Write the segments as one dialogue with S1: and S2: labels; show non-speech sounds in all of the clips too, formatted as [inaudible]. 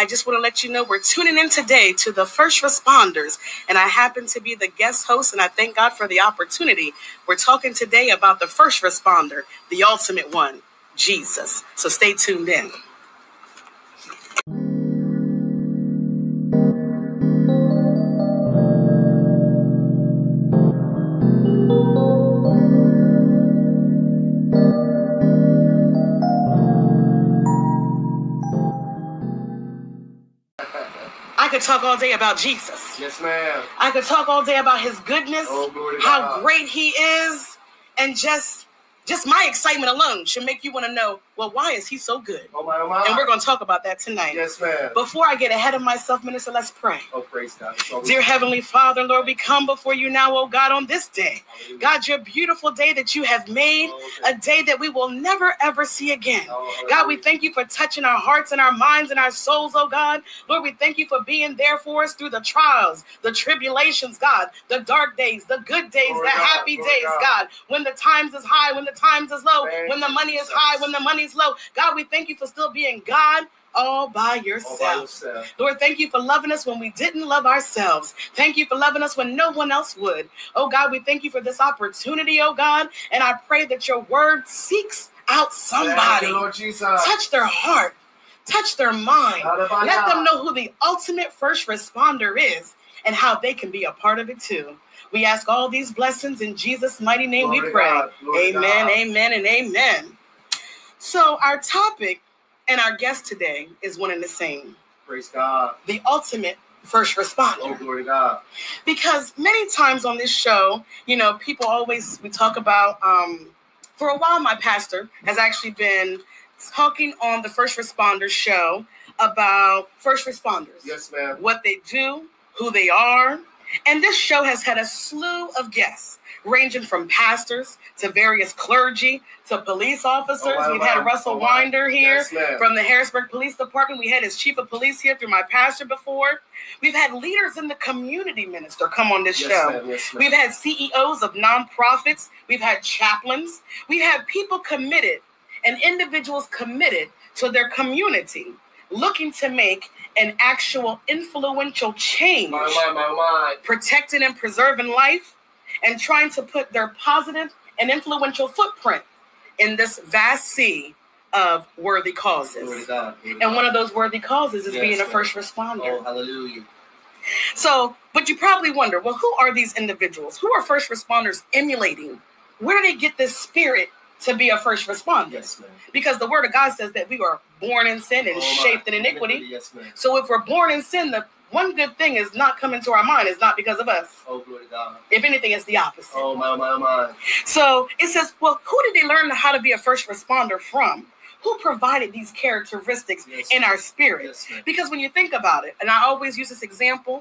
S1: I just want to let you know we're tuning in today to the first responders, and I happen to be the guest host, and I thank God for the opportunity. We're talking today about the first responder, the ultimate one, Jesus. So stay tuned in. Talk all day about Jesus.
S2: Yes, ma'am.
S1: I could talk all day about his goodness,
S2: Oh,
S1: how
S2: God.
S1: great he is, and just just my excitement alone should make you want to know, well, why is he so good?
S2: Oh my, oh my.
S1: And we're going to talk about that tonight.
S2: Yes, ma'am.
S1: Before I get ahead of myself, minister, let's pray.
S2: Oh, praise God.
S1: Dear Heavenly Father, Lord, we come before you now, oh God, on this day.
S2: Hallelujah.
S1: God, your beautiful day that you have made,
S2: Oh,
S1: a day that we will never ever see again.
S2: Oh,
S1: God, we thank you for touching our hearts and our minds and our souls, oh God. Lord, we thank you for being there for us through the trials, the tribulations, God, the dark days, the good days,
S2: Glory
S1: the
S2: God,
S1: happy
S2: glory
S1: days,
S2: God.
S1: God. When the times is high, when the times is low,
S2: Thank
S1: when the money is high, when the money's low. God, we thank you for still being God all by
S2: All by
S1: yourself. Lord, thank you for loving us when we didn't love ourselves. Thank you for loving us when no one else would. Oh God, we thank you for this opportunity, oh God. And I pray that your word seeks out somebody.
S2: you, Lord Jesus.
S1: Touch their heart, touch their mind. Let them know who the ultimate first responder is and how they can be a part of it too. We ask all these blessings in Jesus' mighty name
S2: Glory
S1: we pray.
S2: God, glory to
S1: Amen,
S2: God.
S1: amen, and amen. So, our topic and our guest today is one and the same
S2: Praise God.
S1: the ultimate first responder.
S2: Oh, glory to God.
S1: Because many times on this show, you know, people always we talk about um for a while my pastor has actually been talking on the first responders show about first responders.
S2: Yes, ma'am.
S1: What they do, who they are. And this show has had a slew of guests ranging from pastors to various clergy to police officers.
S2: Oh, wow,
S1: We've had. Russell
S2: Oh, wow.
S1: Winder here
S2: Yes,
S1: from the Harrisburg Police Department. We had his chief of police here through my pastor before. We've had leaders in the community minister come on this
S2: yes,
S1: show.
S2: ma'am. Yes, ma'am.
S1: We've had CEOs of nonprofits. We've had chaplains. We've had people committed and individuals committed to their community looking to make an actual influential change,
S2: my, my, my, my.
S1: protecting and preserving life, and trying to put their positive and influential footprint in this vast sea of worthy
S2: Glory
S1: causes.
S2: God. Glory
S1: And one of those worthy causes is
S2: Yes,
S1: being a first responder.
S2: Oh, hallelujah.
S1: So, but you probably wonder, well, who are these individuals? Who are first responders emulating? Where do they get this spirit to be a first responder?
S2: Yes.
S1: Because the word of God says that we were born in sin and
S2: Oh,
S1: shaped in iniquity.
S2: Yes.
S1: So if we're born in sin, the one good thing is not coming to our mind is not because of us.
S2: Oh, glory to God.
S1: If anything, it's the opposite.
S2: Oh, my, my, my.
S1: So it says, well, who did they learn how to be a first responder from? Who provided these characteristics
S2: Yes.
S1: in our spirit? Because when you think about it, and I always use this example,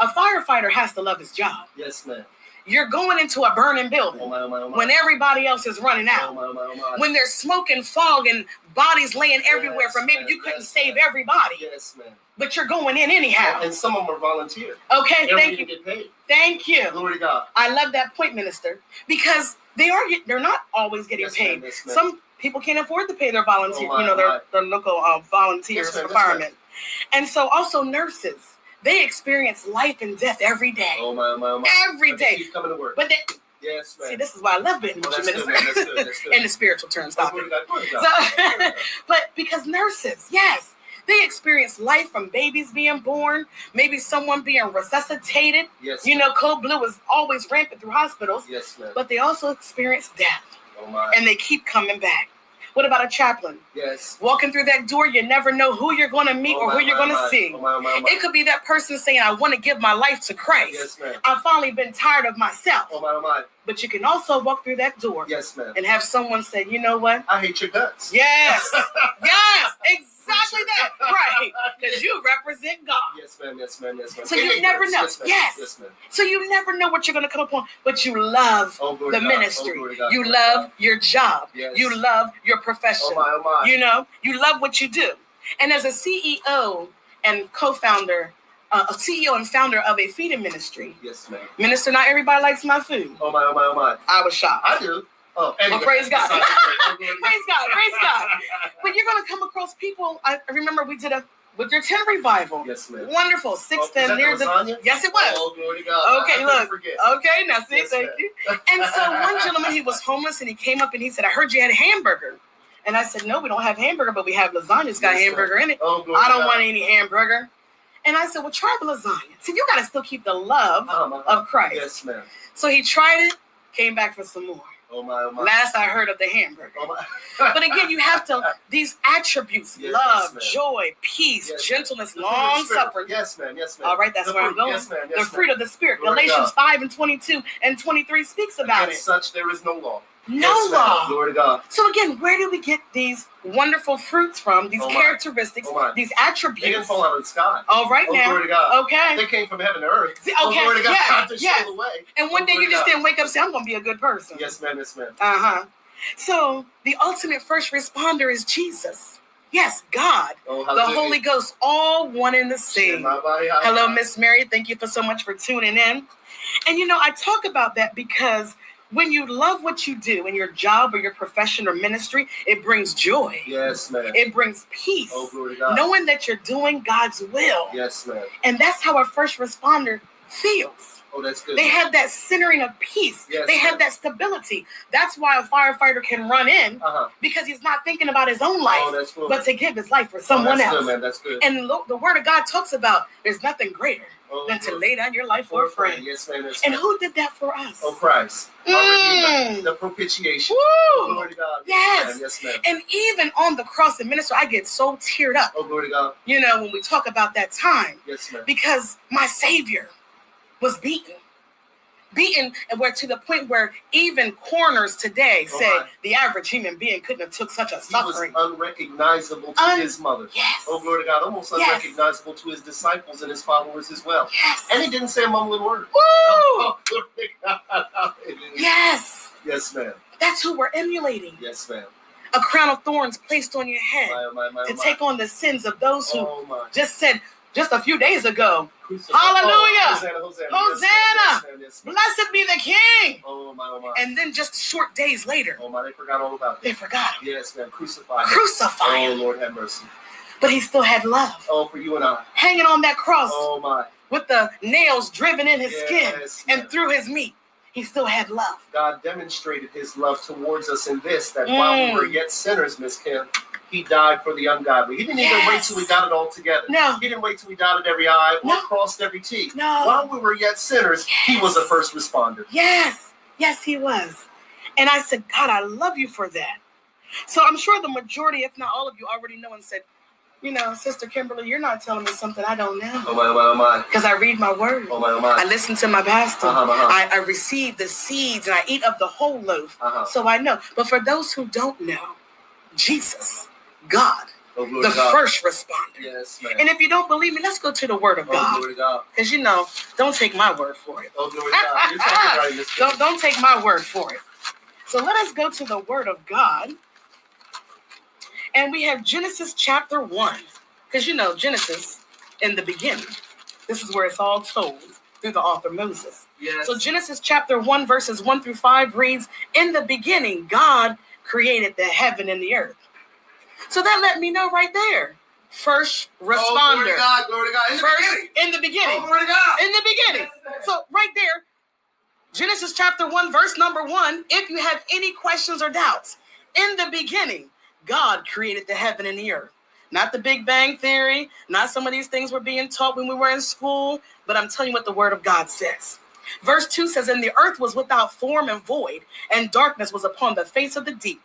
S1: a firefighter has to love his job.
S2: Yes, ma'am.
S1: You're going into a burning
S2: Oh,
S1: building
S2: my, oh, my, oh, my.
S1: when everybody else is running
S2: Oh,
S1: out.
S2: oh, oh, my.
S1: When there's smoke and fog and bodies laying everywhere
S2: Yes,
S1: for maybe
S2: ma'am.
S1: you couldn't
S2: Yes,
S1: save
S2: ma'am.
S1: everybody,
S2: Yes, ma'am.
S1: but you're going in anyhow.
S2: And some of them are volunteer.
S1: Okay, thank you.
S2: get paid.
S1: Thank you.
S2: Glory to God.
S1: I love that point, Minister, because they are they're not always getting
S2: Yes,
S1: paid.
S2: Yes.
S1: Some people can't afford to pay their volunteer,
S2: Oh,
S1: you know, their, their local uh, volunteers
S2: Yes, ma'am.
S1: for
S2: Yes,
S1: firemen. And so also nurses, they experience life and death every day.
S2: Oh, my, oh, my, oh, my.
S1: Every
S2: But
S1: day.
S2: keep coming to work.
S1: But they,
S2: yes, ma'am.
S1: see, this is why I love being with
S2: that's good,
S1: Minister.
S2: That's good. That's [laughs] good.
S1: In the spiritual terms, stop it.
S2: to God. Glory to God.
S1: So,
S2: Glory to God.
S1: but because nurses, yes, they experience life from babies being born, maybe someone being resuscitated.
S2: Yes.
S1: You know, code blue is always rampant through hospitals,
S2: Yes, ma'am.
S1: but they also experience death
S2: Oh, my.
S1: and they keep coming back. What about a chaplain?
S2: Yes.
S1: Walking through that door, you never know who you're going to meet
S2: Oh,
S1: or
S2: my,
S1: who you're going to see.
S2: Oh, my, my.
S1: It could be that person saying, I want to give my life to Christ.
S2: Yes, ma'am.
S1: I've finally been tired of myself.
S2: Oh, my, oh, my.
S1: But you can also walk through that door
S2: Yes, ma'am.
S1: and have someone say, you know what?
S2: I hate your guts.
S1: Yes, [laughs] yes, exactly that. Right. [laughs] Because you represent God.
S2: Yes, ma'am. Yes, ma'am. Yes, ma'am.
S1: So you never know.
S2: Yes, ma'am.
S1: Yes.
S2: Yes, ma'am.
S1: So you never know what you're going to come upon, but you love
S2: Oh,
S1: the
S2: God. Oh,
S1: ministry.
S2: glory to God.
S1: You
S2: Glory
S1: love your job.
S2: Yes.
S1: You love your profession.
S2: Oh, my, oh, my.
S1: You know, you love what you do. And as a CEO and co-founder, uh, a CEO and founder of a feeding ministry,
S2: Yes, ma'am.
S1: minister, not everybody likes my food.
S2: Oh, my, oh, my, oh, my.
S1: I was shocked.
S2: I do. Oh, anyway.
S1: praise God.
S2: Sorry. [laughs]
S1: Praise God, praise God. [laughs] But you're gonna come across people. I remember we did a with your tent revival.
S2: Yes, ma'am.
S1: Wonderful.
S2: Oh, was
S1: and
S2: that
S1: near
S2: the lasagna?
S1: Yes, it was.
S2: Oh, glory to God.
S1: Okay,
S2: I
S1: look.
S2: Forget.
S1: Okay, now see,
S2: Yes,
S1: thank
S2: ma'am.
S1: you. And so one [laughs] gentleman, he was homeless and he came up and he said, I heard you had a hamburger. And I said, No, we don't have hamburger, but we have lasagna. It's got
S2: Yes, ma'am.
S1: hamburger in it.
S2: Oh,
S1: I don't
S2: God.
S1: want any hamburger. And I said, Well, try the lasagna. See, you gotta still keep the love
S2: uh,
S1: of Christ.
S2: Yes, ma'am.
S1: So he tried it, came back for some more.
S2: Oh my, oh my.
S1: Last I heard of the hamburger.
S2: Oh.
S1: But again, you have to [laughs] these attributes:
S2: Yes,
S1: love,
S2: ma'am.
S1: joy, peace,
S2: Yes,
S1: gentleness,
S2: The fruit the
S1: long suffering.
S2: Yes, ma'am. Yes, ma'am.
S1: All right, that's
S2: The
S1: where I'm going.
S2: Yes,
S1: the
S2: Yes,
S1: fruit of the spirit. Galatians
S2: God.
S1: 5 and 22 and 23 speaks about
S2: Against
S1: it.
S2: such there is no law.
S1: No law.
S2: Glory to God.
S1: So again, where do we get these wonderful fruits from? These
S2: Oh,
S1: characteristics,
S2: Oh,
S1: these
S2: They didn't
S1: attributes.
S2: fall out of the sky.
S1: All right
S2: Oh,
S1: now.
S2: glory to God.
S1: Okay.
S2: They came from heaven to earth. Oh,
S1: okay,
S2: glory to God.
S1: yeah,
S2: to
S1: yeah.
S2: show the way.
S1: And one
S2: Oh,
S1: day you just
S2: God.
S1: didn't wake up and say, I'm going to be a good person.
S2: Yes, ma'am. Yes, ma'am.
S1: Uh huh. So the ultimate first responder is Jesus. Yes, God.
S2: Oh,
S1: The. Holy Ghost, all one in the same.
S2: Hello,
S1: Miss Mary. Thank you for so much for tuning in. And you know, I talk about that because when you love what you do in your job or your profession or ministry, it brings joy.
S2: Yes, ma'am.
S1: It brings peace.
S2: Oh, glory to God.
S1: Knowing that you're doing God's will.
S2: Yes, ma'am.
S1: And that's how a first responder feels.
S2: Oh, that's good.
S1: They have that centering of peace.
S2: Yes,
S1: they have that stability. That's why a firefighter can run in
S2: Uh-huh.
S1: because he's not thinking about his own life,
S2: Oh, good.
S1: but to give his life for
S2: oh,
S1: someone
S2: that's
S1: else.
S2: Good, man. That's good.
S1: And the word of God talks about there's nothing greater
S2: oh,
S1: than to lay down your life for a friend.
S2: Yes, ma'am. Yes,
S1: And who did that for us?
S2: Oh, Christ.
S1: Mm.
S2: Redeemer. The propitiation.
S1: Woo!
S2: Glory to God.
S1: Yes.
S2: ma'am. Yes, ma'am.
S1: And even on the cross and minister, I get so teared up,
S2: Oh, glory to God.
S1: you know, when we talk about that time,
S2: Yes, ma'am.
S1: because my Savior was beaten. Beaten, and we're to the point where even coroners today
S2: Oh,
S1: say
S2: my.
S1: the average human being couldn't have took such a
S2: He was
S1: suffering.
S2: unrecognizable to
S1: Un-
S2: his mother.
S1: Yes.
S2: Oh, glory to God. Almost
S1: Yes.
S2: unrecognizable to his disciples and his followers as well.
S1: Yes.
S2: And he didn't say a mumbling word.
S1: Woo! [laughs]
S2: Oh, glory to God. Hallelujah.
S1: Yes.
S2: Yes, ma'am.
S1: That's who we're emulating.
S2: Yes, ma'am.
S1: A crown of thorns placed on your head
S2: My, my, my,
S1: to take on the sins of those who
S2: Oh,
S1: just said just a few days ago,
S2: Crucify.
S1: Hallelujah.
S2: Oh, Hosanna, Hosanna.
S1: Hosanna.
S2: Yes. Yes,
S1: blessed be the King.
S2: Oh, my, oh, my.
S1: And then just short days later,
S2: Oh, my. They forgot all about
S1: it.
S2: they
S1: forgot him.
S2: Yes, man. Crucify. him.
S1: Crucify
S2: Oh. Lord have mercy.
S1: But he still had love.
S2: Oh, for you and I.
S1: Hanging on that cross
S2: Oh, my.
S1: with the nails driven in his skin
S2: Yes,
S1: and through his meat, he still had love.
S2: God demonstrated his love towards us in this that while we
S1: Mm.
S2: were yet sinners, Miss Kim, he died for the ungodly. He didn't even wait till we got it all together.
S1: No,
S2: He didn't wait till we dotted every I or
S1: No.
S2: crossed every T.
S1: no.
S2: While we were yet sinners, he was a first responder.
S1: Yes, yes, he was. And I said, God, I love you for that. So I'm sure the majority, if not all of you, already know and said, you know, Sister Kimberly, you're not telling me something I don't know.
S2: Oh
S1: know.
S2: my, oh my, oh my.
S1: Because I read my word.
S2: Oh my, oh my.
S1: I listen to my pastor.
S2: Uh-huh, uh-huh.
S1: I, I receive the seeds and I eat of the whole loaf.
S2: Uh-huh.
S1: So I know. But for those who don't know, Jesus, God,
S2: Oh,
S1: the
S2: God.
S1: first responder.
S2: Yes.
S1: And if you don't believe me, let's go to the word of
S2: Oh,
S1: God.
S2: glory to God.
S1: Because you know, don't take my word for it.
S2: Oh, glory God. You're talking right, Miss Kim.
S1: Don't don't take my word for it. So let us go to the word of God. And we have Genesis chapter 1. Because you know, Genesis in the beginning. This is where it's all told through the author Moses.
S2: Yes.
S1: So Genesis chapter 1, verses 1 through 5 reads, In the beginning, God created the heaven and the earth. So that let me know right there. First
S2: Oh, glory
S1: responder.
S2: to God. Glory to God. In the
S1: First
S2: beginning.
S1: in the beginning.
S2: Oh, glory to God.
S1: In the beginning. So right there, Genesis chapter 1, verse number 1, if you have any questions or doubts, in the beginning, God created the heaven and the earth. Not the Big Bang Theory, not some of these things were being taught when we were in school, but I'm telling you what the word of God says. Verse 2 says, And the earth was without form and void, and darkness was upon the face of the deep.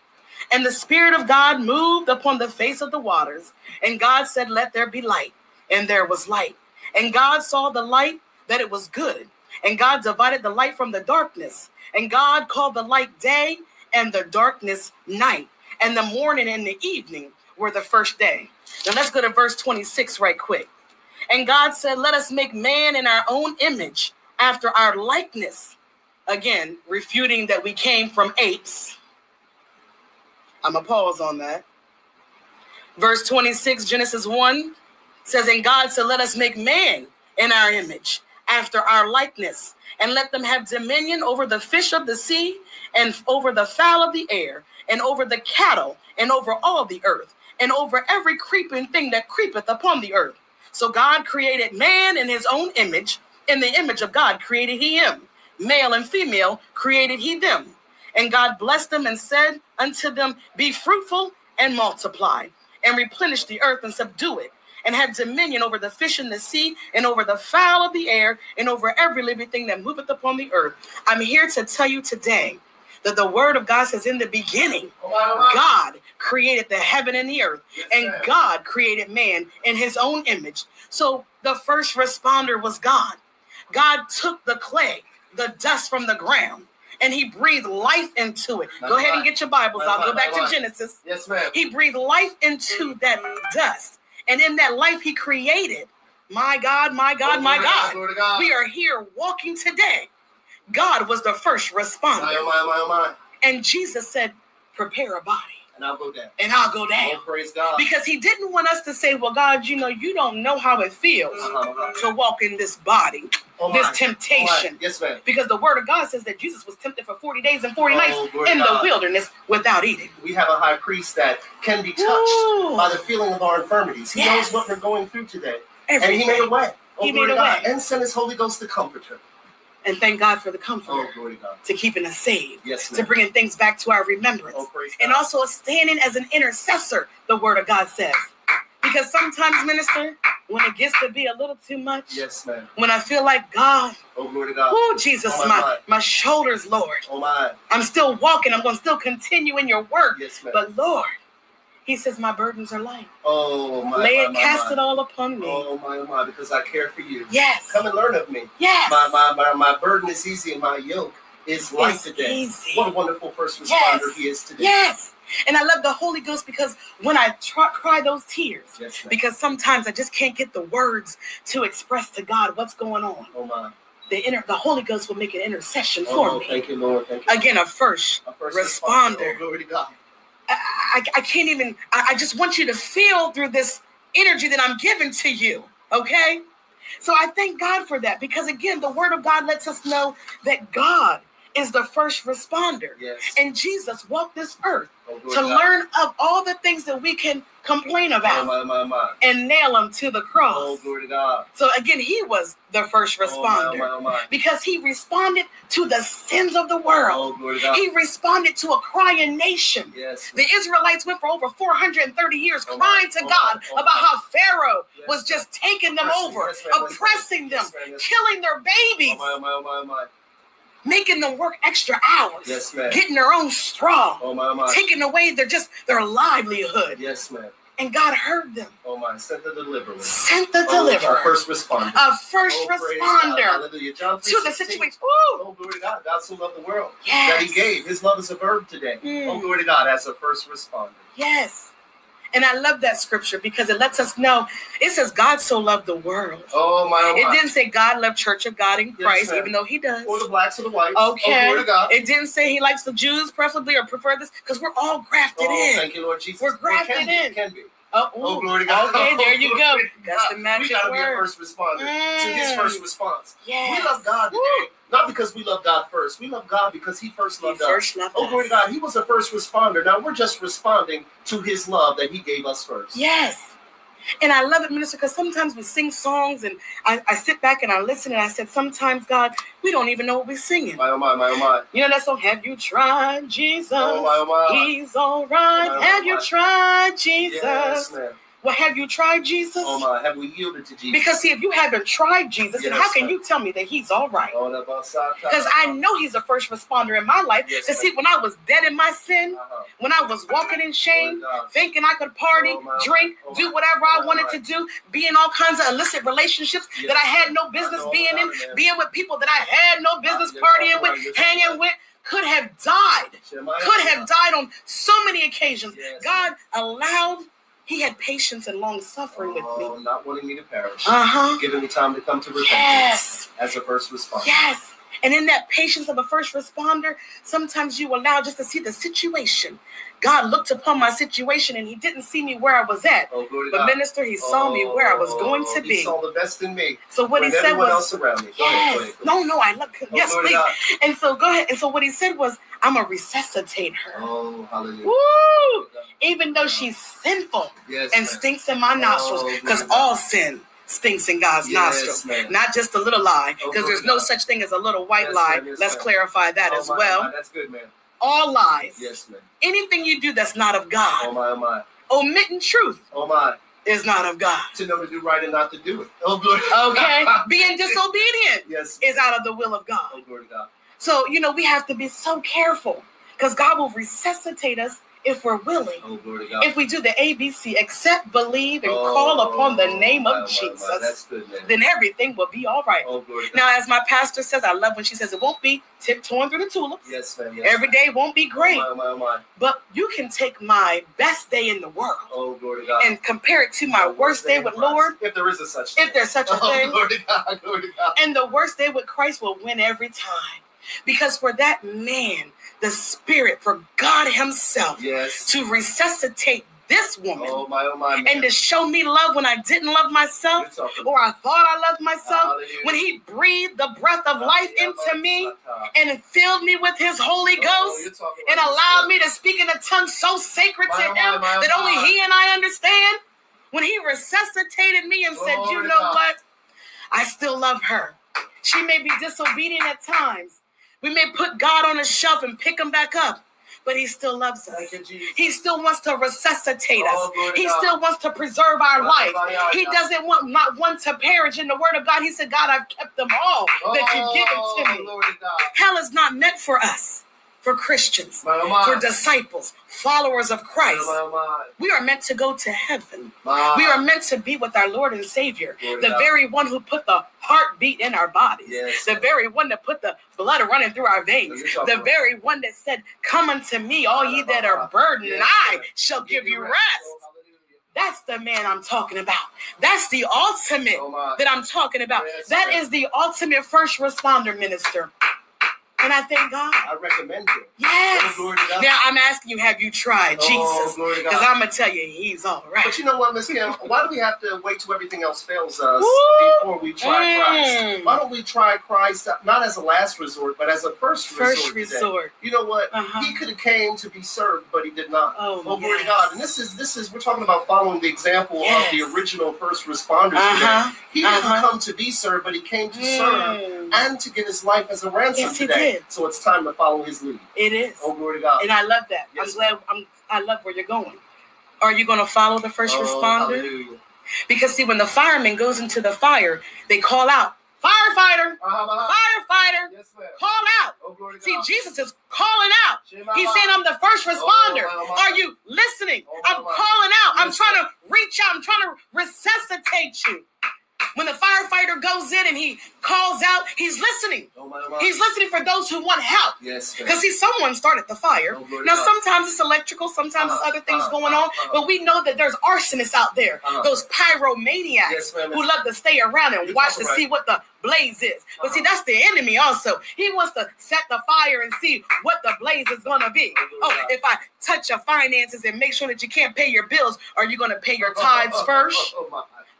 S1: And the Spirit of God moved upon the face of the waters. And God said, Let there be light. And there was light. And God saw the light that it was good. And God divided the light from the darkness. And God called the light day and the darkness night. And the morning and the evening were the first day. Now let's go to verse 26 right quick. And God said, Let us make man in our own image, after our likeness. Again, refuting that we came from apes. I'm going to pause on that. Verse 26, Genesis 1 says, And God said, Let us make man in our image, after our likeness, and let them have dominion over the fish of the sea, and over the fowl of the air, and over the cattle, and over all the earth, and over every creeping thing that creepeth upon the earth. So God created man in his own image. In the image of God created he him. Male and female created he them. And God blessed them and said unto them, Be fruitful and multiply, and replenish the earth and subdue it, and have dominion over the fish in the sea, and over the fowl of the air, and over every living thing that moveth upon the earth. I'm here to tell you today that the word of God says, In the beginning. God created the heaven and the earth, and. God created man in his own image. So the first responder was God. God took the clay, the dust from the ground, and he breathed life into it. Go ahead and get your Bibles out. Go back to. Genesis.
S2: Yes, ma'am.
S1: He breathed life into mm. that dust. And in that life, he created. My God, my God, my God.
S2: God.
S1: We are here walking today. God was the first responder.
S2: my, my, my.
S1: And Jesus said, Prepare a body,
S2: And I'll go down.
S1: and I'll go down.
S2: Oh, praise God.
S1: Because he didn't want us to say, Well, God, you know, you don't know how it feels
S2: Uh-huh, uh-huh.
S1: to walk in this body,
S2: Oh,
S1: this temptation.
S2: Yes, ma'am.
S1: Because the word of God says that Jesus was tempted for 40 days and 40
S2: Oh,
S1: nights
S2: glory
S1: in
S2: to
S1: the wilderness without eating.
S2: We have a high priest that can be touched
S1: Ooh.
S2: by the feeling of our infirmities. He
S1: Yes.
S2: knows what we're going through today. And he made a way. Oh,
S1: He
S2: glory
S1: made a
S2: God.
S1: way.
S2: And sent his Holy Ghost to comfort her.
S1: And thank God for the
S2: Oh,
S1: comfort
S2: glory to
S1: to keeping us saved,
S2: Yes,
S1: to bringing things back to our remembrance.
S2: Oh,
S1: and
S2: God.
S1: also standing as an intercessor, the word of God says. Because sometimes, minister, when it gets to be a little too much,
S2: Yes, ma'am.
S1: when I feel like God,
S2: Oh, glory to God.
S1: oh Jesus,
S2: Oh, my
S1: my, my shoulders, Lord.
S2: Oh, my.
S1: I'm still walking, I'm gonna still continue in your work.
S2: Yes, ma'am.
S1: But Lord, He says, My burdens are light.
S2: Oh, my.
S1: Lay
S2: my,
S1: it,
S2: my,
S1: cast
S2: my.
S1: it all upon me.
S2: Oh, my, my. Because I care for you.
S1: Yes.
S2: Come and learn of me.
S1: Yes.
S2: My, my, my, my burden is easy and my yoke is light
S1: It's
S2: today.
S1: easy.
S2: What a wonderful first responder
S1: Yes.
S2: he is today.
S1: Yes. And I love the Holy Ghost because when I try, cry those tears,
S2: Yes,
S1: because sometimes I just can't get the words to express to God what's going on.
S2: Oh, my.
S1: The inner, the Holy Ghost will make an intercession oh, for
S2: Oh,
S1: me.
S2: thank you, Lord. Thank you.
S1: Again, a first
S2: A first
S1: responder.
S2: Oh, glory to God.
S1: I, I, can't even, I, I just want you to feel through this energy that I'm giving to you. Okay? So I thank God for that because, again, the Word of God lets us know that God is the first responder.
S2: Yes.
S1: And Jesus walked this earth
S2: oh,
S1: to
S2: God.
S1: learn of all the things that we can complain
S2: Oh,
S1: about
S2: my, my, my.
S1: and nail them to the
S2: Oh,
S1: cross.
S2: glory to God.
S1: So, again, he was the first
S2: Oh, oh
S1: responder
S2: oh, my, oh,
S1: because he responded to the sins of the world.
S2: Oh, glory to God.
S1: He responded to a crying nation.
S2: Yes.
S1: The Israelites went for over 430 years
S2: Oh,
S1: crying to
S2: Oh,
S1: God.
S2: Oh,
S1: about how Pharaoh
S2: Yes,
S1: was just taking them over,
S2: yes, ma'am, yes, ma'am.
S1: oppressing them,
S2: Yes, ma'am, yes,
S1: killing their
S2: oh, oh, babies,
S1: making them work extra hours,
S2: Yes, ma'am.
S1: getting their own straw,
S2: Oh, my, my.
S1: taking away their just their livelihood.
S2: Yes, ma'am.
S1: And God heard them,
S2: Oh, my. Sent the deliverer.
S1: sent the
S2: Oh,
S1: deliverer,
S2: our first responder.
S1: a first
S2: Oh,
S1: responder
S2: Hallelujah. John
S1: to the situation.
S2: Oh, glory to God. God so loved the world that He gave. His love is a verb today.
S1: Mm.
S2: Oh, glory to God as a first responder.
S1: Yes. And I love that scripture because it lets us know it says God so loved the world.
S2: Oh, my, oh,
S1: It
S2: my.
S1: didn't say God loved Church of God in Christ,
S2: ma'am.
S1: even though He does.
S2: Or the blacks or the whites. Oh,
S1: Okay.
S2: glory to God.
S1: It didn't say He likes the Jews preferably or prefer this because we're all grafted
S2: Oh,
S1: in.
S2: thank you, Lord Jesus.
S1: We're
S2: Well,
S1: grafted
S2: be,
S1: in.
S2: be.
S1: Oh,
S2: Oh, glory to God.
S1: Okay, there you [laughs] go. That's the magic
S2: We gotta be a first responder to His
S1: Mm.
S2: first response.
S1: Yes.
S2: We love God today, not because we love God first. We love God because He first
S1: He
S2: loved us.
S1: first loved
S2: Oh, glory to. God. He was a first responder. Now we're just responding to His love that He gave us first.
S1: Yes. And I love it, Minister, because sometimes we sing songs and I, I sit back and I listen and I said, sometimes, God, we don't even know what we're singing.
S2: My, oh, my, my, oh, my.
S1: You know that song, Have You Tried Jesus?
S2: Oh, my, oh, my.
S1: He's all right.
S2: Oh, my, oh,
S1: Have you tried Jesus?
S2: Yes, ma'am.
S1: Well, have you tried Jesus?
S2: Oh, my. Have we yielded to Jesus?
S1: Because see, if you haven't tried Jesus, then
S2: Yes,
S1: how can you tell me that he's all right?
S2: Oh.
S1: Because I know he's a first responder in my life.
S2: Yes,
S1: Because see, when I was dead in my sin,
S2: Uh-huh.
S1: when I was walking in shame,
S2: Glory
S1: thinking I could party,
S2: Oh,
S1: drink,
S2: oh,
S1: do whatever I
S2: oh,
S1: wanted to do, be in all kinds of illicit relationships
S2: Yes,
S1: that I had no business being in,
S2: man.
S1: being with people that I had no business partying with, hanging with, could have died, could have died on so many occasions.
S2: Yes.
S1: God allowed, he had patience and long suffering with
S2: Oh,
S1: me.
S2: not wanting me to perish.
S1: Uh huh.
S2: Giving me time to come to repentance
S1: Yes.
S2: as a first responder.
S1: Yes. And in that patience of a first responder, sometimes you allow just to see the situation God looked upon my situation and he didn't see me where I was at.
S2: Oh,
S1: But
S2: God.
S1: minister, he saw me where I was going to
S2: Oh, He
S1: be.
S2: saw the best in me.
S1: So what he said was,
S2: else around me. Go ahead, go
S1: yes,
S2: ahead.
S1: no, no, I him.
S2: Oh,
S1: Yes,
S2: to
S1: please.
S2: God.
S1: And so go ahead. And so what he said was, I'm gonna resuscitate her.
S2: Oh, hallelujah.
S1: Woo! Even though she's sinful
S2: Yes,
S1: and stinks in my nostrils,
S2: Oh,
S1: because
S2: God.
S1: all sin stinks in God's
S2: Yes,
S1: nostrils.
S2: ma'am.
S1: Not just a little lie,
S2: Oh,
S1: because
S2: glory
S1: there's no
S2: God.
S1: such thing as a little white
S2: Yes,
S1: lie. Let's
S2: ma'am.
S1: clarify that
S2: Oh,
S1: as
S2: my,
S1: well.
S2: my, that's good, man.
S1: All lies.
S2: Yes, man.
S1: Anything you do that's not of God.
S2: Oh my, oh my,
S1: omitting truth
S2: oh my.
S1: is not of God.
S2: To know to do right and not to do it. Oh, glory.
S1: Okay? Being disobedient
S2: yes.
S1: is out of the will of God.
S2: Oh, glory to God.
S1: So, you know, we have to be so careful because God will resuscitate us if we're willing.
S2: Oh, glory to God.
S1: If we do the ABC, accept, believe, and
S2: Oh,
S1: call upon the name of. Jesus,
S2: good,
S1: then everything will be all right.
S2: Oh, glory to God.
S1: Now, as my pastor says, I love when she says it won't be tiptoeing through the tulips.
S2: yes, man. Yes,
S1: Every day won't be great,
S2: my, my, my.
S1: but you can take my best day in the world
S2: Oh, glory to God.
S1: and compare it to my worst day with. Lord.
S2: If there is a such thing.
S1: If there's such a [laughs]
S2: oh,
S1: thing,
S2: glory to God. Glory to God.
S1: and the worst day with Christ will win every time. Because for that man, the Spirit, for God Himself,
S2: Yes.
S1: to resuscitate this woman
S2: Oh, my, oh, my.
S1: and to show me love when I didn't love myself or I thought I loved myself,
S2: Hallelujah.
S1: when He breathed the breath of life into me
S2: Oh,
S1: and filled me with His Holy oh, Ghost
S2: you're
S1: and allowed me to speak in a tongue so sacred to oh
S2: My,
S1: Him
S2: my, my,
S1: that only
S2: my.
S1: He and I understand. When He resuscitated me and said, You know
S2: God.
S1: what? I still love her. She may be disobedient at times. We may put God on a shelf and pick him back up, but He still loves us.
S2: Thank you, Jesus.
S1: He still wants to resuscitate us.
S2: Oh,
S1: He still wants to preserve our life. He doesn't want not one to perish. In the Word of God, He said, God, I've kept them all that you've given to
S2: Oh,
S1: me.
S2: Glory to God.
S1: Hell is not meant for us, for Christians, for disciples, followers of Christ. We are meant to go to heaven. We are meant to be with our Lord and Savior, the very one who put the heartbeat in our bodies,
S2: Yes.
S1: the very one that put the blood running through our veins, the very one that said, Come unto me, all ye that are burdened, and I shall give you rest.
S2: Oh.
S1: That's the man I'm talking about. That's the ultimate
S2: Oh,
S1: that I'm talking about. That is the ultimate first responder minister. And I thank God.
S2: I recommend it.
S1: Yes.
S2: Oh, glory to God.
S1: Now I'm asking you, have you tried
S2: Oh,
S1: Jesus? Because I'm gonna tell you, he's all right.
S2: But you know what, Miss Kim? Why do we have to wait till everything else fails us before we try Christ?
S1: Mm.
S2: Why don't we try Christ not as a last resort, but as a first,
S1: First
S2: resort? today?
S1: resort.
S2: You know what?
S1: Uh-huh.
S2: He could have came to be served, but he did not.
S1: Oh,
S2: Oh, glory to
S1: yes.
S2: God. And this is this is we're talking about following the example
S1: Yes.
S2: of the original first responders
S1: Uh-huh.
S2: today. He didn't
S1: Uh-huh.
S2: come to be served, but he came to serve
S1: Mm.
S2: and to give his life as a ransom
S1: Yes, he
S2: today. So it's time to follow his lead.
S1: It is.
S2: Oh, glory to God.
S1: And I love that.
S2: Yes,
S1: I'm glad I'm I love where you're going. Are you gonna follow the first
S2: Oh,
S1: responder?
S2: hallelujah.
S1: Because see, when the fireman goes into the fire, they call out, firefighter,
S2: Uh-huh.
S1: firefighter,
S2: Yes,
S1: call out.
S2: Oh,
S1: See, Jesus is calling out.
S2: Shema.
S1: He's saying, I'm the first responder.
S2: Oh, my, my.
S1: Are you listening?
S2: Oh,
S1: I'm calling out. I'm trying to reach out. I'm trying to resuscitate you. When the firefighter goes in and he calls out, he's listening. He's listening for those who want help.
S2: Yes.
S1: Because see, someone started the fire.
S2: Oh,
S1: Now,
S2: God.
S1: sometimes it's electrical, sometimes it's
S2: Uh-huh,
S1: other things
S2: uh-huh,
S1: going on,
S2: uh-huh.
S1: but we know that there's arsonists out there,
S2: Uh-huh.
S1: those pyromaniacs
S2: Yes,
S1: who love to stay around and
S2: You're
S1: watch to
S2: talking
S1: see what the blaze is. But see,
S2: Uh-huh.
S1: that's the enemy also. He wants to set the fire and see what the blaze is going to be.
S2: Oh, glory to God.
S1: if I touch your finances and make sure that you can't pay your bills, are you going to pay your tithes first?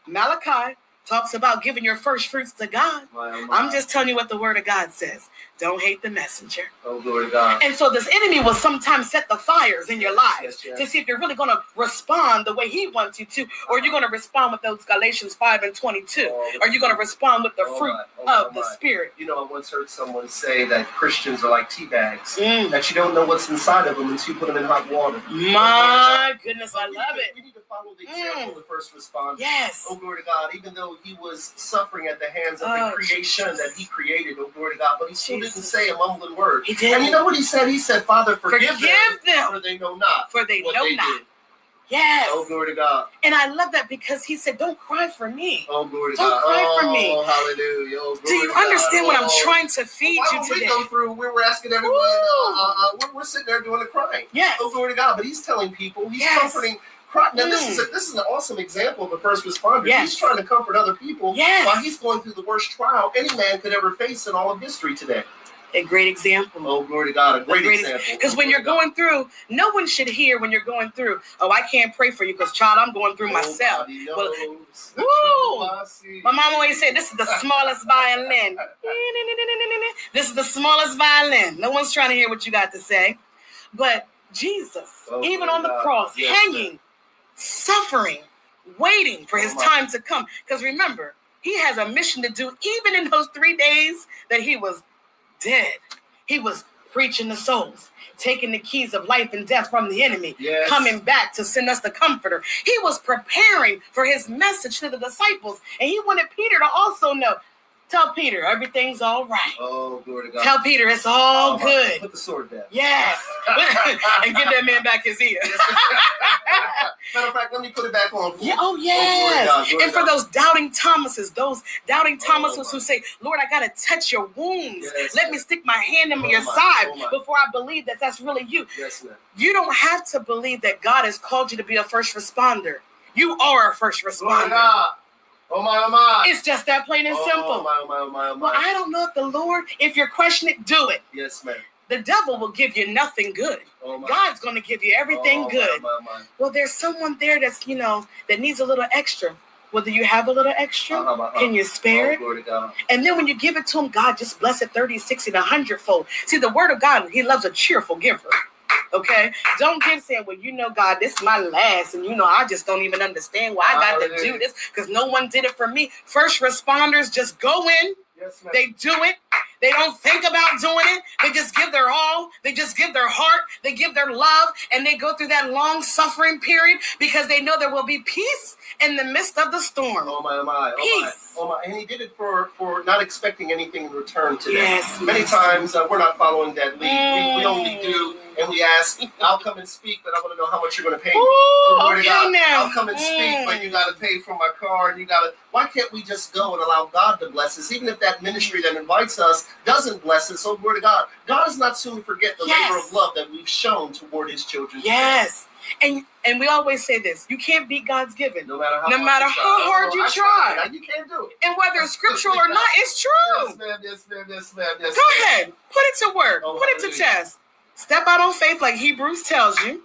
S1: Malachi talks about giving your first fruits to God. I'm just telling you what the word of God says. Don't hate the messenger.
S2: Oh, glory to God.
S1: And so this enemy will sometimes set the fires in your lives
S2: Yes, yes.
S1: to see if you're really going to respond the way he wants you to, or you're going to respond with those Galatians 5 and 22.
S2: Oh,
S1: Are you going to respond with the
S2: oh,
S1: fruit.
S2: Oh,
S1: of the. Spirit?
S2: You know, I once heard someone say that Christians are like tea bags.
S1: Mm.
S2: That you don't know what's inside of them until you put them in hot water.
S1: My goodness, I love it.
S2: We need to follow the example of the first responder.
S1: Yes.
S2: Oh, glory to God. Even though he was suffering at the hands of
S1: Oh,
S2: the creation
S1: Jesus.
S2: that he created, oh, glory to God, but he still. Didn't say a mumbling word.
S1: He did.
S2: And you know what he said? He said, Father, forgive,
S1: Forgive
S2: them,
S1: them,
S2: for they know not
S1: for they
S2: what
S1: know
S2: they
S1: not.
S2: did.
S1: Yes.
S2: Oh, glory to God.
S1: And I love that because he said, Don't cry for me.
S2: Oh, glory to
S1: Don't
S2: God.
S1: cry
S2: oh,
S1: for me.
S2: hallelujah. Oh,
S1: Do you
S2: to God.
S1: understand what I'm
S2: Oh.
S1: trying to feed
S2: Why
S1: you
S2: would we
S1: today?
S2: go through? We were asking everyone.
S1: Woo.
S2: Uh, uh, we're, we're sitting there doing the crying.
S1: Yes.
S2: Oh, glory to God. But he's telling people, he's
S1: Yes.
S2: comforting. Now, this
S1: Mm.
S2: is a, this is an awesome example of a first responder.
S1: Yes.
S2: He's trying to comfort other people
S1: Yes.
S2: while he's going through the worst trial any man could ever face in all of history today.
S1: A great example.
S2: Oh, glory to God. A great,
S1: great
S2: example.
S1: Because when you're going through, no one should hear when you're going through, oh, I can't pray for you because, child, I'm going through
S2: God.
S1: myself.
S2: Nobody
S1: Well, woo!
S2: trouble I see.
S1: My mom always said, this is the smallest violin. [laughs] This is the smallest violin. No one's trying to hear what you got to say. But Jesus,
S2: Oh,
S1: even on the
S2: God.
S1: cross,
S2: Yes,
S1: hanging, suffering, waiting for his time to come. Because remember, he has a mission to do, even in those three days that he was dead. He was preaching the souls, taking the keys of life and death from the enemy,
S2: Yes.
S1: coming back to send us the comforter. He was preparing for his message to the disciples, and he wanted Peter to also know. Tell Peter everything's all right.
S2: Oh, glory to God.
S1: Tell Peter it's all
S2: Oh,
S1: good.
S2: Put the sword down.
S1: Yes. [laughs] and give that man back his ear. [laughs]
S2: Matter of fact, let me put it back on.
S1: Yeah,
S2: oh,
S1: oh
S2: glory to
S1: yes.
S2: God, glory
S1: and for
S2: God.
S1: those doubting Thomases, those doubting
S2: Oh,
S1: Thomases
S2: my.
S1: who say, Lord, I gotta touch your wounds.
S2: Yes,
S1: Let
S2: ma'am.
S1: me stick my hand in
S2: Oh,
S1: your
S2: my.
S1: side
S2: Oh,
S1: before I believe that that's really you.
S2: Yes, ma'am.
S1: You don't have to believe that God has called you to be a first responder. You are a first
S2: Glory
S1: responder.
S2: Oh my, oh my.
S1: It's just that plain and
S2: oh,
S1: simple.
S2: my, oh my, oh my, oh
S1: Well. I don't know if the Lord, if you're questioning it, do it.
S2: Yes, ma'am.
S1: The devil will give you nothing good.
S2: Oh my.
S1: God's going to give you everything
S2: oh,
S1: good.
S2: My, my, my.
S1: Well, there's someone there that's, you know, that needs a little extra. Well, do you have a little extra?
S2: Uh-huh, uh-huh.
S1: Can you spare
S2: Oh,
S1: it?
S2: glory to God.
S1: And then when you give it to him, God just bless it 30, 60, and 100 fold. See, the word of God, he loves a cheerful giver. Okay? Don't give saying, well, you know, God, this is my last. And, you know, I just don't even understand why I got to do this because no one did it for me. First responders just go in,
S2: Yes,
S1: they do it. They don't think about doing it. They just give their all. They just give their heart. They give their love. And they go through that long suffering period because they know there will be peace in the midst of the storm.
S2: Oh my, oh my, oh my, oh my. And he did it for for not expecting anything in return today.
S1: Yes.
S2: Many times uh, we're not following that lead. We, we only
S1: Mm.
S2: do, and we ask, "I'll come and speak, but I want to know how much you're going to pay me."
S1: Ooh,
S2: Oh,
S1: okay
S2: God.
S1: now.
S2: I'll come and speak, but
S1: Mm.
S2: you got to pay for my car, and you got to. Why can't we just go and allow God to bless us, even if that ministry that invites us doesn't bless us? So, glory to God. God is not soon to forget the
S1: Yes.
S2: labor of love that we've shown toward His children.
S1: Yes. And and we always say this: you can't beat God's given,
S2: No matter how
S1: No
S2: hard
S1: matter
S2: you try.
S1: how hard you try.
S2: Now, You can't do it.
S1: and whether it's scriptural or not, it's true.
S2: Yes, ma'am. Yes, ma'am. Yes, ma'am. Yes,
S1: Go ahead, put it to work,
S2: Oh,
S1: put it to test. Step out on faith, like Hebrews tells you.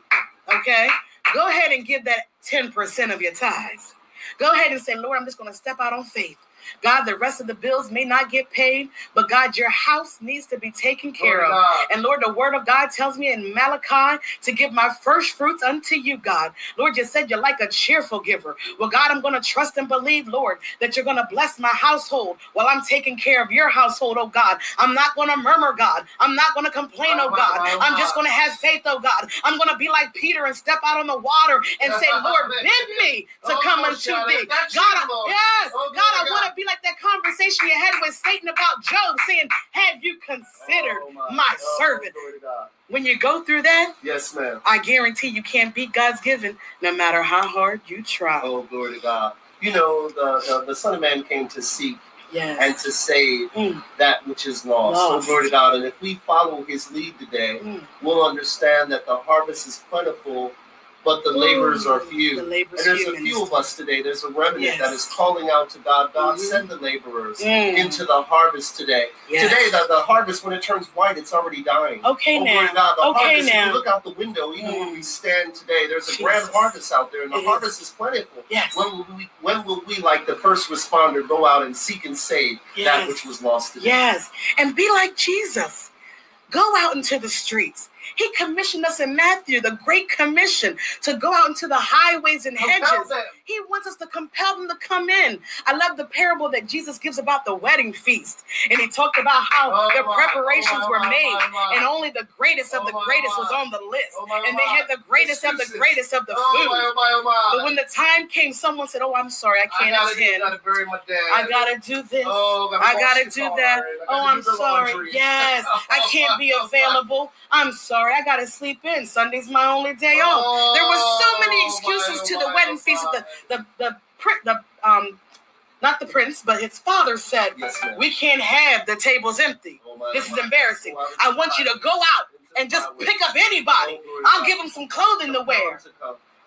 S1: Okay, go ahead and give that ten percent of your tithes. Go ahead and say, Lord, I'm just going to step out on faith. God, the rest of the bills may not get paid, but God, your house needs to be taken care
S2: to
S1: of.
S2: God.
S1: And Lord, the word of God tells me in Malachi to give my first fruits unto you, God. Lord, you said you're like a cheerful giver. Well, God, I'm going to trust and believe, Lord, that you're going to bless my household while I'm taking care of your household, oh God. I'm not going to murmur, God. I'm not going to complain, oh God. I'm just going to have faith, oh God. I'm going to be like Peter and step out on the water and say, [laughs] Lord, bid me to
S2: Oh,
S1: come unto thee. God, I- yes,
S2: Oh,
S1: God, I want to be like that conversation you had with Satan about Job, saying, Have you considered
S2: Oh,
S1: my
S2: Oh,
S1: servant?
S2: glory to God.
S1: When you go through that,
S2: Yes, ma'am.
S1: I guarantee you can't beat God's given, no matter how hard you try.
S2: Oh, glory to God. You know, the, the, the Son of Man came to seek and to save
S1: Mm.
S2: that which is lost.
S1: Lost.
S2: Oh, glory to God. And if we follow his lead today,
S1: Mm.
S2: we'll understand that the harvest is plentiful, but the laborers are
S1: The
S2: few.
S1: laborers
S2: And there's
S1: few,
S2: a few of us today. There's a remnant
S1: Yes.
S2: that is calling out to God. God,
S1: Mhm.
S2: send the laborers
S1: Mm.
S2: into the harvest today.
S1: Yes.
S2: Today, the, the harvest, when it turns white, it's already dying.
S1: Okay
S2: oh,
S1: now.
S2: God. The
S1: Okay
S2: harvest,
S1: now.
S2: look out the window, even when
S1: Mm.
S2: we stand today, there's a grand harvest out there, and the
S1: It is.
S2: harvest is plentiful.
S1: Yes.
S2: When will we, when will we, like the first responder, go out and seek and save that which was lost today?
S1: Yes. And be like Jesus. Go out into the streets. He commissioned us in Matthew, the Great Commission, to go out into the highways and hedges. He wants us to compel them to come in. I love the parable that Jesus gives about the wedding feast. And he talked about how
S2: Oh,
S1: the preparations
S2: oh, my,
S1: were
S2: my,
S1: made,
S2: my,
S1: and only the greatest of
S2: Oh,
S1: the greatest was on the list.
S2: Oh,
S1: And they had the greatest of the greatest of the
S2: Oh,
S1: food. But when the time came, someone said, Oh, I'm sorry, I
S2: I
S1: can't
S2: gotta,
S1: attend.
S2: gotta.
S1: I gotta do this. I gotta do that.
S2: I
S1: Oh, I'm sorry. Yes, I can't be [laughs] available. I'm sorry. I gotta sleep in. Sunday's my only day off. There were so many
S2: Oh,
S1: excuses to the wedding feast. that The the the pri- the um, not the prince, but his father said,
S2: Yes,
S1: "We can't have the tables empty.
S2: Oh,
S1: This is embarrassing.
S2: Oh,
S1: I want you to go out and just pick up anybody.
S2: Oh,
S1: I'll give them some clothing to wear."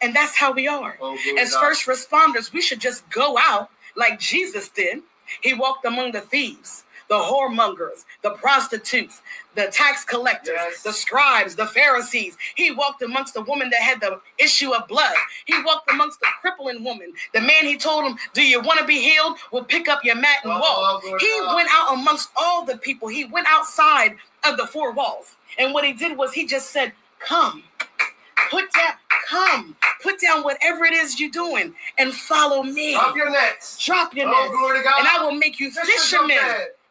S1: And that's how we are.
S2: Oh,
S1: As first responders, we should just go out like Jesus did. He walked among the thieves, the whoremongers, the prostitutes, the tax collectors,
S2: Yes.
S1: the scribes, the Pharisees. He walked amongst the woman that had the issue of blood. He walked amongst the crippling woman. The man he told him, Do you want to be healed? Well, pick up your mat and
S2: Oh,
S1: walk.
S2: Oh, to
S1: He
S2: God.
S1: went out amongst all the people. He went outside of the four walls. And what he did was he just said, Come, put down, come, put down whatever it is you're doing and follow me.
S2: Drop your nets.
S1: Drop your
S2: Oh,
S1: nets,
S2: glory to God.
S1: and I will make you fishermen.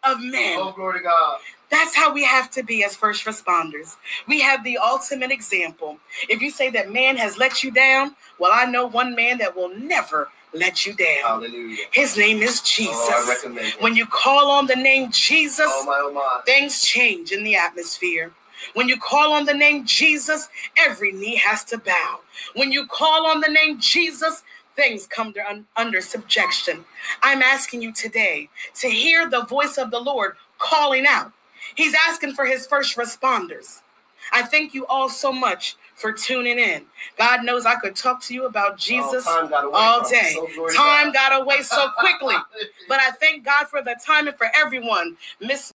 S1: Of men.
S2: Oh, glory to God.
S1: That's how we have to be as first responders. We have the ultimate example. If you say that man has let you down, well, I know one man that will never let you down.
S2: Hallelujah.
S1: His name is Jesus.
S2: Oh, I recommend it.
S1: When you call on the name Jesus,
S2: Oh, my, oh, my.
S1: things change in the atmosphere. When you call on the name Jesus, every knee has to bow. When you call on the name Jesus, things come un- under subjection. I'm asking you today to hear the voice of the Lord calling out. He's asking for his first responders. I thank you all so much for tuning in. God knows I could talk to you about Jesus
S2: Oh, time got away
S1: all day.
S2: So
S1: Time
S2: God.
S1: got away so quickly. [laughs] But I thank God for the time and for everyone. Miss